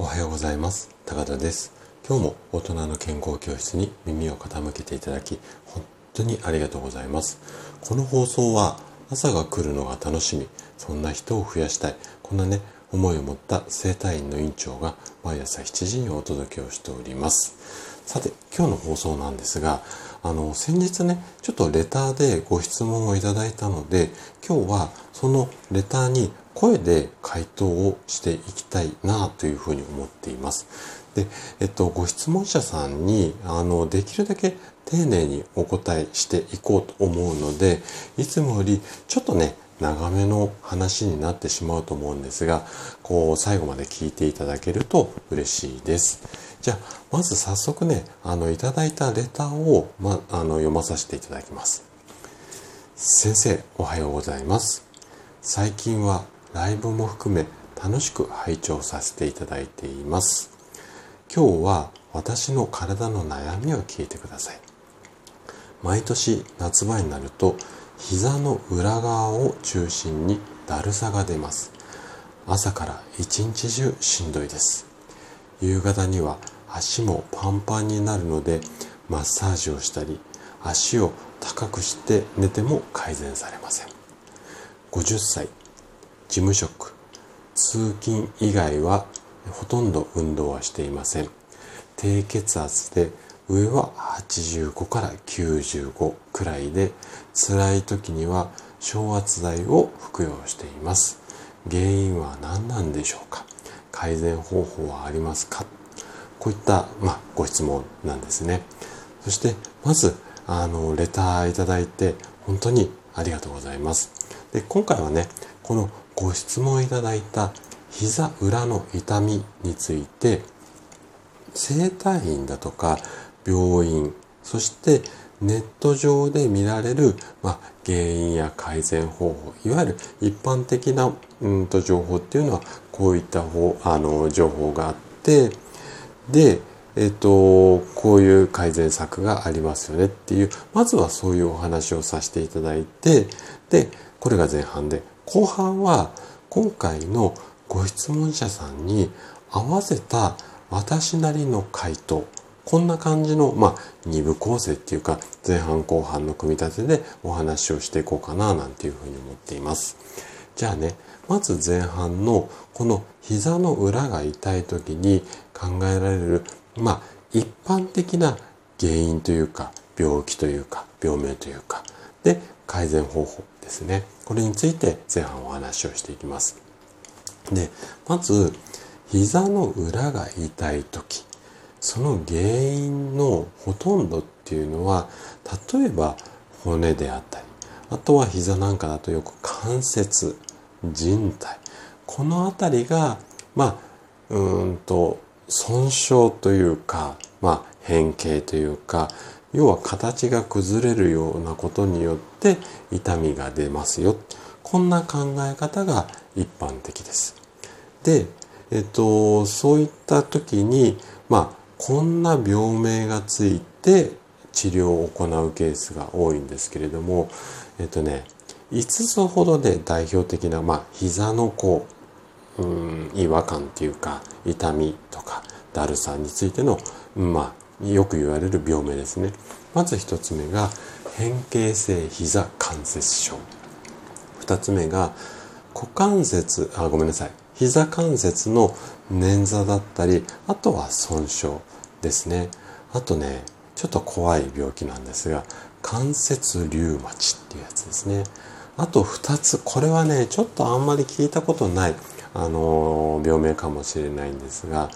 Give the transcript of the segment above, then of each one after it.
おはようございます。高田です。今日も大人の健康教室に耳を傾けていただき本当にありがとうございます。この放送は朝が来るのが楽しみそんな人を増やしたいこんなね思いを持った生体院の院長が毎朝7時にお届けをしております。さて今日の放送なんですがあの先日ねちょっとレターでご質問をいただいたので今日はそのレターに声で回答をしていきたいなというふうに思っています。で、えっと、ご質問者さんに、あの、できるだけ丁寧にお答えしていこうと思うので、いつもよりちょっとね、長めの話になってしまうと思うんですが、こう、最後まで聞いていただけると嬉しいです。じゃあ、まず早速ね、あの、いただいたレターを、ま、あの、読まさせていただきます。先生、おはようございます。最近はライブも含め楽しく拝聴させていただいています。今日は私の体の悩みを聞いてください。毎年夏場になると膝の裏側を中心にだるさが出ます。朝から一日中しんどいです。夕方には足もパンパンになるのでマッサージをしたり足を高くして寝ても改善されません。50歳事務職。通勤以外はほとんど運動はしていません。低血圧で上は85から95くらいで辛い時には昇圧剤を服用しています。原因は何なんでしょうか？改善方法はありますか？こういった、まあ、ご質問なんですね。そしてまずあのレターいただいて本当にありがとうございます。で今回はねこのご質問いただいた膝裏の痛みについて整体院だとか病院そしてネット上で見られる、まあ、原因や改善方法いわゆる一般的な、うんと情報っていうのはこういった方あの情報があってでえっと、こういう改善策がありますよねっていう、まずはそういうお話をさせていただいて、で、これが前半で、後半は今回のご質問者さんに合わせた私なりの回答こんな感じの、まあ、二部構成っていうか前半後半の組み立てでお話をしていこうかななんていうふうに思っています。じゃあねまず前半のこの膝の裏が痛い時に考えられるまあ一般的な原因というか病気というか病名というかで改善方法ですねこれについて前半お話をしていきます。でまず膝の裏が痛い時その原因のほとんどっていうのは例えば骨であったりあとは膝なんかだとよく関節人体この辺りがまあうんと損傷というかまあ変形というか要は形が崩れるようなことによって痛みが出ますよこんな考え方が一般的です。で、えっと、そういった時にまあこんな病名がついて治療を行うケースが多いんですけれどもえっとね5つほどで代表的な、まあ、膝のこう、うん、違和感っていうか痛みとかだるさについての、まあ、よく言われる病名ですね。まず一つ目が変形性膝関節症。二つ目が股関節、あ、ごめんなさい。膝関節の捻挫だったり、あとは損傷ですね。あとね、ちょっと怖い病気なんですが、関節リウマチっていうやつですね。あと二つ、これはね、ちょっとあんまり聞いたことない、あの病名かもしれないんですが、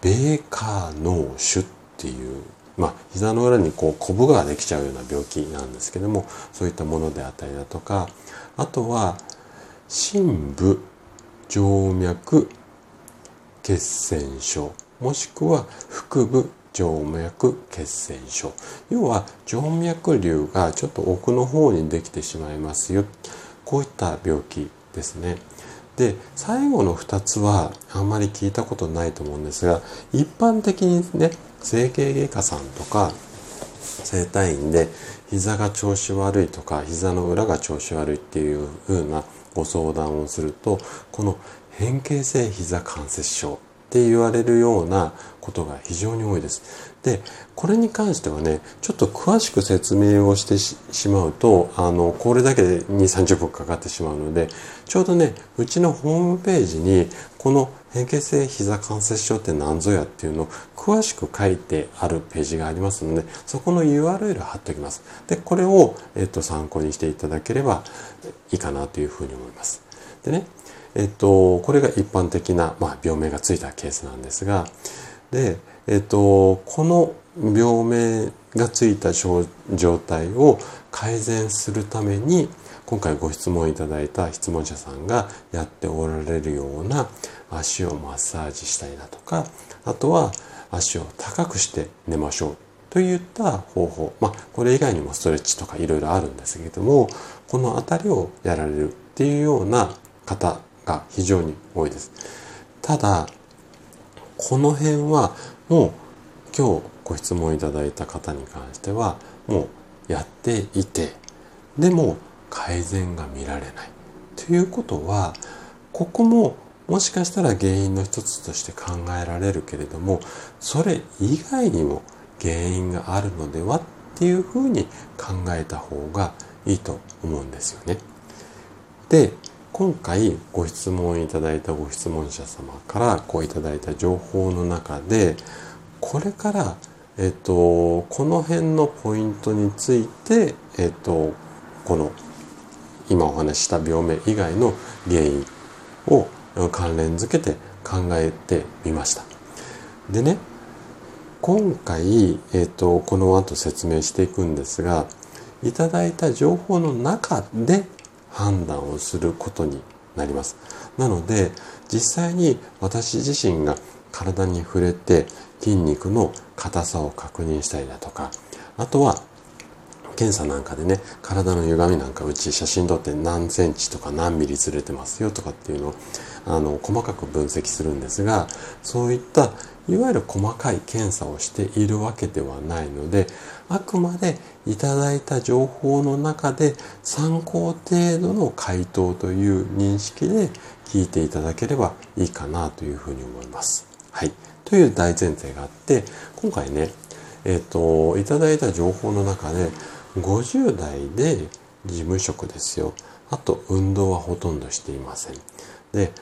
ベーカー脳腫っていうまあ膝の裏にこうコブができちゃうような病気なんですけどもそういったものであったりだとかあとは深部静脈血栓症もしくは腹部静脈血栓症要は静脈瘤がちょっと奥の方にできてしまいますよこういった病気ですね。で最後の2つはあんまり聞いたことないと思うんですが一般的にね整形外科さんとか整体院で膝が調子悪いとか膝の裏が調子悪いっていう風なご相談をするとこの変形性膝関節症って言われるようなことが非常に多いです。で、これに関してはね、ちょっと詳しく説明をしてしまうと、あの、これだけで2、30分かかってしまうので、ちょうどね、うちのホームページに、この変形性膝関節症って何ぞやっていうのを詳しく書いてあるページがありますので、そこの URL 貼っておきます。で、これを、えっと、参考にしていただければいいかなというふうに思います。でね、えっと、これが一般的な、まあ、病名がついたケースなんですが、で、えっと、この病名がついた状態を改善するために今回ご質問いただいた質問者さんがやっておられるような足をマッサージしたりだとかあとは足を高くして寝ましょうといった方法まあこれ以外にもストレッチとかいろいろあるんですけれどもこの辺りをやられるっていうような方が非常に多いです。ただこの辺はもう今日ご質問いただいた方に関してはもうやっていてでも改善が見られないということはここももしかしたら原因の一つとして考えられるけれどもそれ以外にも原因があるのではっていうふうに考えた方がいいと思うんですよね。で今回ご質問いただいたご質問者様からこういただいた情報の中でこれからえっとこの辺のポイントについてえっとこの今お話しした病名以外の原因を関連づけて考えてみました。でね今回、えっとこの後説明していくんですがいただいた情報の中で判断をすることになります。なので実際に私自身が体に触れて筋肉の硬さを確認したりだとかあとは検査なんかでね体の歪みなんかうち写真撮って何センチとか何ミリずれてますよとかっていうのをあの細かく分析するんですがそういったいわゆる細かい検査をしているわけではないのであくまでいただいた情報の中で参考程度の回答という認識で聞いていただければいいかなというふうに思います。はい。という大前提があって、今回ね、えっ、と、いただいた情報の中で、50代で事務職ですよ。あと、運動はほとんどしていません。で、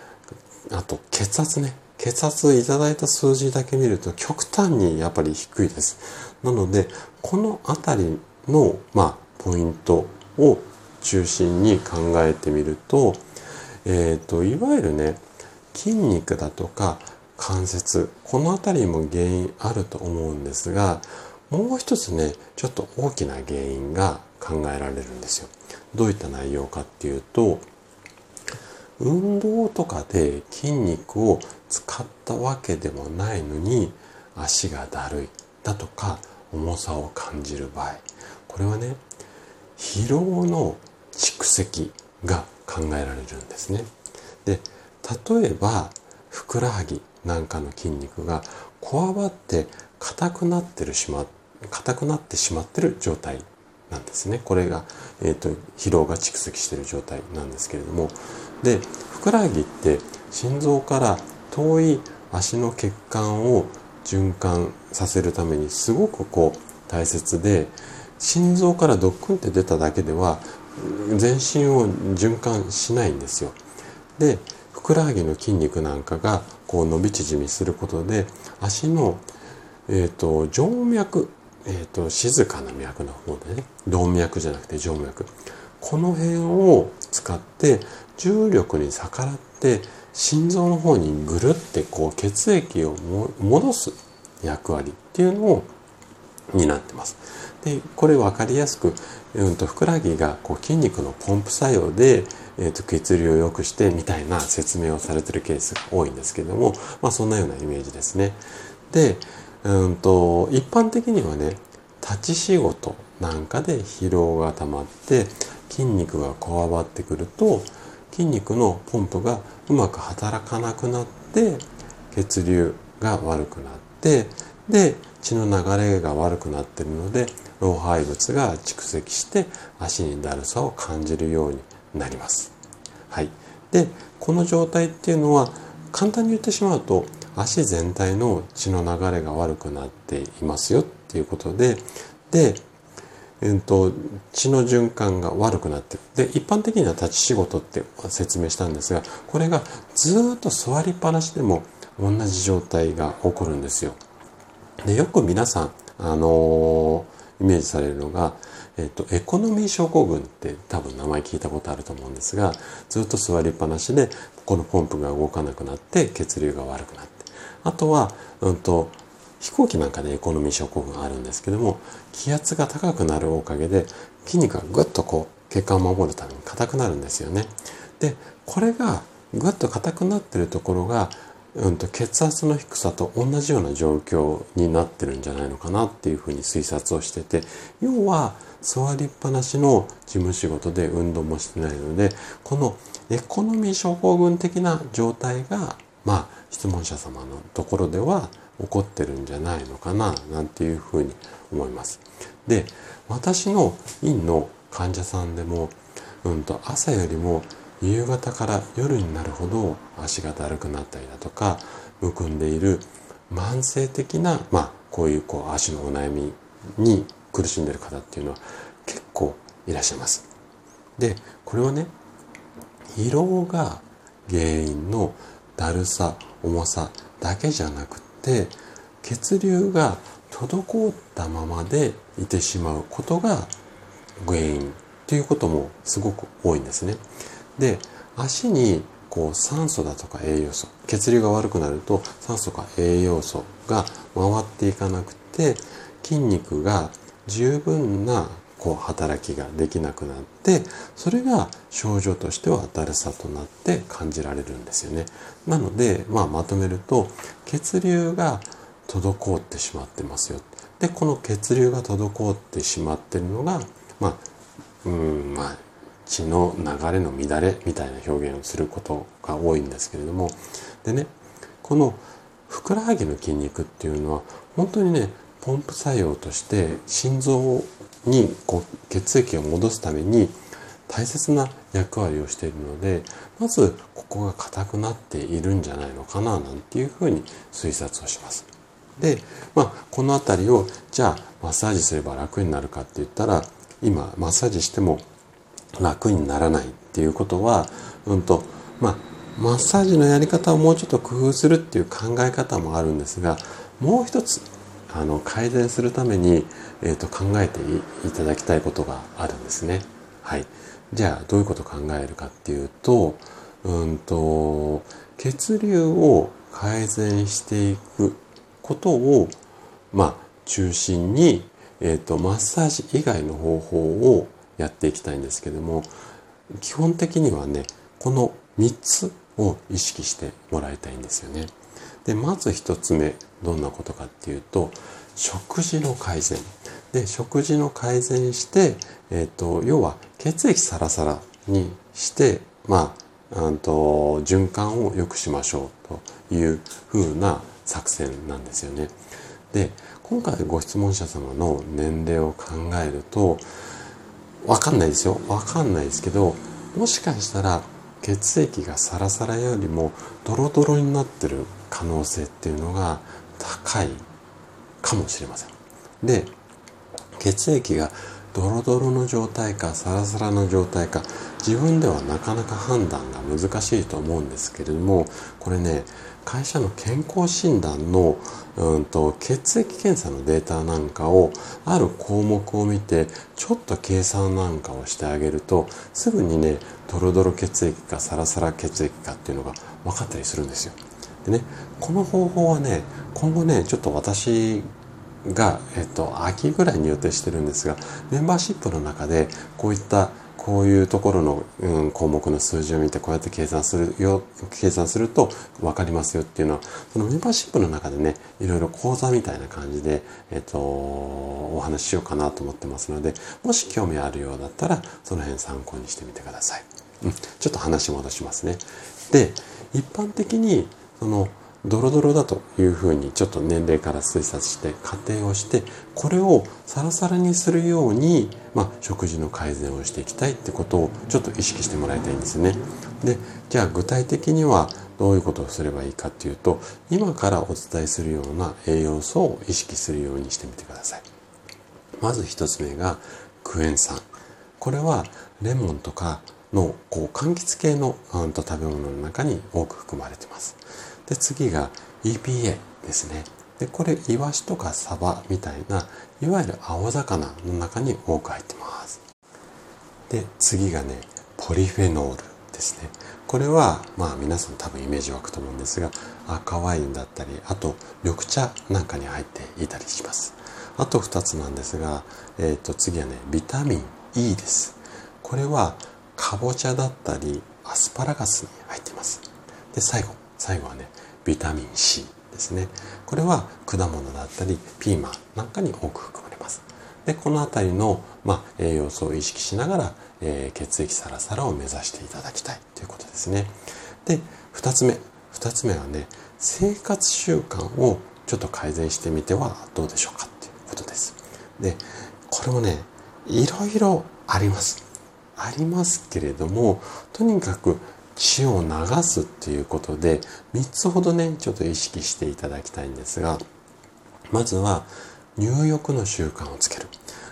あと、血圧ね。血圧いただいた数字だけ見ると極端にやっぱり低いです。なので、このあたりの、まあ、ポイントを中心に考えてみると、えっ、ー、と、いわゆるね、筋肉だとか関節、この辺りも原因あると思うんですが、もう一つね、ちょっと大きな原因が考えられるんですよ。どういった内容かっていうと、運動とかで筋肉を使ったわけでもないのに足がだるいだとか重さを感じる場合。これはね疲労の蓄積が考えられるんですね。で例えばふくらはぎなんかの筋肉がこわばって硬くなってるしま硬くなってしまってる状態なんですね。これが、えーと、疲労が蓄積している状態なんですけれども。でふくらはぎって心臓から遠い足の血管を循環させるためにすごくこう大切で心臓からドックンって出ただけでは全身を循環しないんですよ。でふくらはぎの筋肉なんかがこう伸び縮みすることで足の、えーと、静脈、えーと、静かな脈の方でね動脈じゃなくて静脈この辺を使って重力に逆らって心臓の方にぐるってこう血液を戻す役割っていうのを担ってます。でこれ分かりやすく、うんと、ふくらはぎがこう筋肉のポンプ作用で、えーと、血流を良くしてみたいな説明をされてるケースが多いんですけども、まあ、そんなようなイメージですね。で、うんと、一般的にはね立ち仕事なんかで疲労が溜まって筋肉がこわばってくると筋肉のポンプがうまく働かなくなって血流が悪くなってで血の流れが悪くなってるので老廃物が蓄積して足にだるさを感じるようになります。はい、でこの状態っていうのは簡単に言ってしまうと足全体の血の流れが悪くなっていますよっていうことでで、えーと、血の循環が悪くなってるで一般的には立ち仕事って説明したんですがこれがずっと座りっぱなしでも同じ状態が起こるんですよ。でよく皆さん、あのー、イメージされるのがえっと、エコノミー症候群って多分名前聞いたことあると思うんですが、ずっと座りっぱなしで、このポンプが動かなくなって血流が悪くなって。あとは、うんと、飛行機なんかでエコノミー症候群あるんですけども、気圧が高くなるおかげで筋肉がぐっとこう、血管を守るために硬くなるんですよね。で、これがぐっと硬くなってるところがうんと、血圧の低さと同じような状況になってるんじゃないのかなっていうふうに推察をしてて要は座りっぱなしの事務仕事で運動もしてないのでこのエコノミー症候群的な状態がまあ質問者様のところでは起こってるんじゃないのかななんていうふうに思います。で私の院の患者さんでも、うんと朝よりも夕方から夜になるほど足がだるくなったりだとかむくんでいる慢性的な、まあ、こういうこう足のお悩みに苦しんでる方っていうのは結構いらっしゃいます。でこれはね疲労が原因のだるさ重さだけじゃなくてて血流が滞ったままでいてしまうことが原因っていうこともすごく多いんですね。で足にこう酸素だとか栄養素血流が悪くなると酸素か栄養素が回っていかなくて筋肉が十分なこう働きができなくなってそれが症状としてはだるさとなって感じられるんですよね。なので、まあ、まとめると血流が滞ってしまってますよ。でこの血流が滞ってしまってるのがまあうんまあ血の流れの乱れみたいな表現をすることが多いんですけれどもでねこのふくらはぎの筋肉っていうのは本当にねポンプ作用として心臓にこう血液を戻すために大切な役割をしているのでまずここが硬くなっているんじゃないのかななんていうふうに推察をします。で、まあ、この辺りをじゃあマッサージすれば楽になるかって言ったら今マッサージしても楽にならないっていうことは、うんと、まあ、マッサージのやり方をもうちょっと工夫するっていう考え方もあるんですが、もう一つ、あの、改善するために、え、ー、と、考えていただきたいことがあるんですね。はい。じゃあ、どういうことを考えるかっていうと、うんと、血流を改善していくことを、まあ、中心に、えっ、ー、と、マッサージ以外の方法をやっていきたいんですけども基本的にはねこの3つを意識してもらいたいんですよね。でまず1つ目どんなことかっていうと食事の改善で食事の改善して、えーと、要は血液サラサラにしてまああと循環を良くしましょうという風な作戦なんですよね。で今回ご質問者様の年齢を考えるとわかんないですよ。わかんないですけど、もしかしたら血液がサラサラよりもドロドロになってる可能性っていうのが高いかもしれません。で、血液がドロドロの状態かサラサラの状態か自分ではなかなか判断が難しいと思うんですけれどもこれね会社の健康診断の、うんと、血液検査のデータなんかをある項目を見てちょっと計算なんかをしてあげるとすぐにねドロドロ血液かサラサラ血液かっていうのが分かったりするんですよ。でねこの方法はね今後ねちょっと私が、えっと、秋ぐらいに予定してるんですがメンバーシップの中でこういったこういうところの、うん、項目の数字を見てこうやって計算するよ計算すると分かりますよっていうのはそのメンバーシップの中でねいろいろ講座みたいな感じで、えっと、お話ししようかなと思ってますのでもし興味あるようだったらその辺参考にしてみてください。うん、ちょっと話戻しますね。で一般的にそのドロドロだというふうにちょっと年齢から推察して仮定をしてこれをサラサラにするように、まあ、食事の改善をしていきたいってことをちょっと意識してもらいたいんですね。でじゃあ具体的にはどういうことをすればいいかっていうと今からお伝えするような栄養素を意識するようにしてみてください。まず一つ目がクエン酸。これはレモンとかのこう柑橘系の、うん、と食べ物の中に多く含まれてます。で次が EPA ですね。でこれイワシとかサバみたいないわゆる青魚の中に多く入ってます。で次がねポリフェノールですね。これはまあ皆さん多分イメージ湧くと思うんですが赤ワインだったりあと緑茶なんかに入っていたりします。あと2つなんですが、えー、と次はねビタミン E です。これはかぼちゃだったりアスパラガスに入っています。で最後最後はねビタミン C ですね。これは果物だったりピーマンなんかに多く含まれます。でこの辺りの、まあ、栄養素を意識しながら、えー、血液サラサラを目指していただきたいということですね。で2つ目。2つ目はね生活習慣をちょっと改善してみてはどうでしょうかっていうことです。でこれもねいろいろあります。ありますけれどもとにかく血を流すっていうことで3つほどねちょっと意識していただきたいんですがまずは入浴の習慣をつける。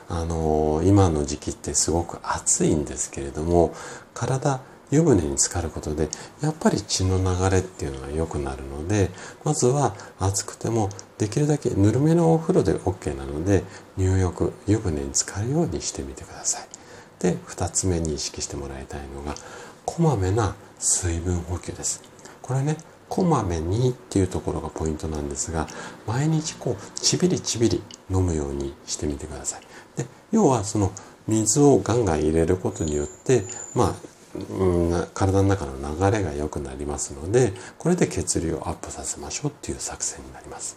あのー、今の時期ってすごく暑いんですけれども体湯船に浸かることでやっぱり血の流れっていうのが良くなるのでまずは暑くてもできるだけぬるめのお風呂で OK なので入浴湯船に浸かるようにしてみてください。で2つ目に意識してもらいたいのがこまめな水分補給です。これね、こまめにっていうところがポイントなんですが、毎日こう、ちびりちびり飲むようにしてみてください。で、要はその水をガンガン入れることによって、まあ、うん、体の中の流れが良くなりますので、これで血流をアップさせましょうっていう作戦になります。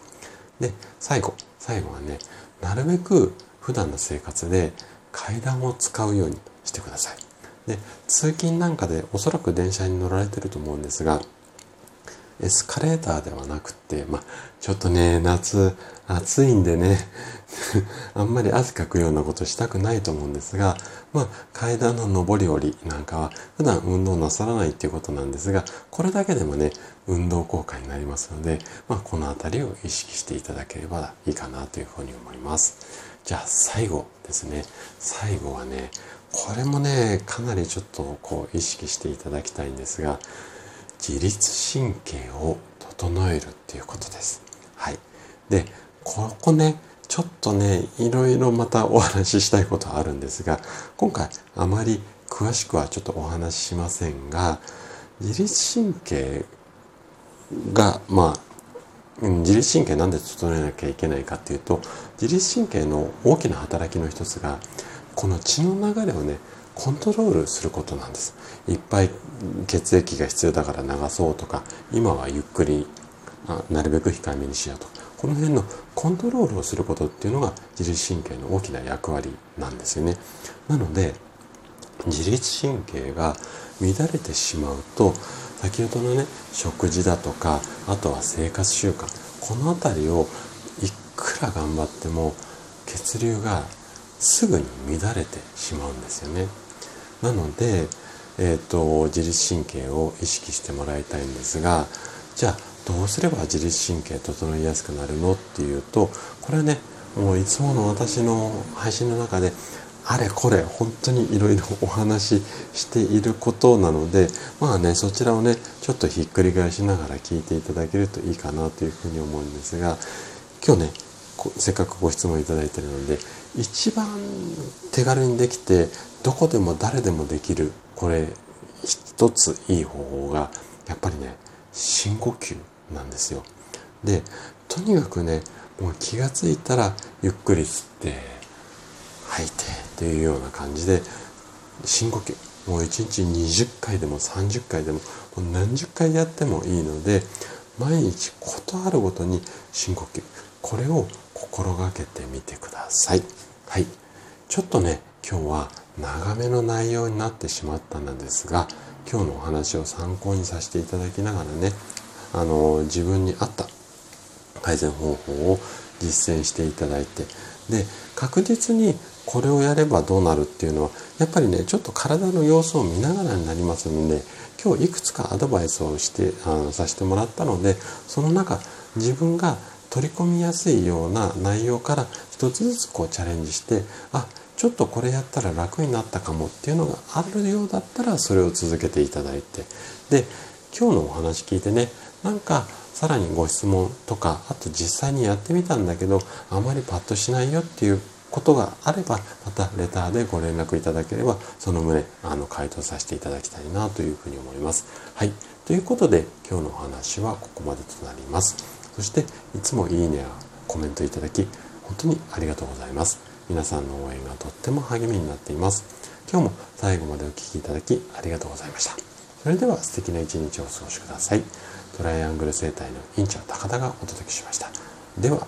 で、最後、最後はね、なるべく普段の生活で階段を使うようにしてください。で通勤なんかでおそらく電車に乗られてると思うんですがエスカレーターではなくて、まあ、ちょっとね、夏暑いんでね、あんまり汗かくようなことしたくないと思うんですが、まあ、階段の上り下りなんかは普段運動なさらないっていうことなんですが、これだけでもね、運動効果になりますので、まあ、この辺りを意識していただければいいかなというふうに思います。じゃあ最後ですね。最後はね、これもねかなりちょっとこう意識していただきたいんですが自律神経を整えるっていうことです。はい。で、ここね、ちょっとね、いろいろまたお話ししたいことあるんですが、今回あまり詳しくはちょっとお話ししませんが、自律神経が、まあ、自律神経なんで整えなきゃいけないかっていうと、自律神経の大きな働きの一つが、この血の流れをねコントロールすることなんです。いっぱい血液が必要だから流そうとか今はゆっくりあなるべく控えめにしようと。かこの辺のコントロールをすることっていうのが自律神経の大きな役割なんですよね。なので自律神経が乱れてしまうと先ほどのね食事だとかあとは生活習慣この辺りをいくら頑張っても血流がすぐに乱れてしまうんですよね。なので、えーと、自律神経を意識してもらいたいんですがじゃあどうすれば自律神経整いやすくなるのっていうとこれはねもういつもの私の配信の中であれこれ本当にいろいろお話ししていることなのでまあねそちらをねちょっとひっくり返しながら聞いていただけるといいかなというふうに思うんですが今日ねせっかくご質問いただいてるので一番手軽にできてどこでも誰でもできるこれ一ついい方法がやっぱりね深呼吸なんですよ。でとにかくねもう気が付いたらゆっくり吸って吐いてっていうような感じで深呼吸もう1日20回でも30回でももう何十回やってもいいので毎日事あるごとに深呼吸これを心がけてみてください。はい。ちょっとね、今日は長めの内容になってしまったんですが、今日のお話を参考にさせていただきながらね、あの、自分に合った改善方法を実践していただいて、で確実にこれをやればどうなるっていうのはやっぱりねちょっと体の様子を見ながらになりますので今日いくつかアドバイスをしてあのさせてもらったのでその中自分が取り込みやすいような内容から一つずつこうチャレンジしてあちょっとこれやったら楽になったかもっていうのがあるようだったらそれを続けていただいてで今日のお話聞いてねなんかさらにご質問とかあと実際にやってみたんだけどあまりパッとしないよっていうことがあればまたレターでご連絡いただければその旨あの回答させていただきたいなというふうに思います。はいということで今日のお話はここまでとなります。そしていつもいいねやコメントいただき本当にありがとうございます。皆さんの応援がとっても励みになっています。今日も最後までお聴きいただきありがとうございました。それでは素敵な一日をお過ごしください。トライアングル生態の院長高田がお届けしました。では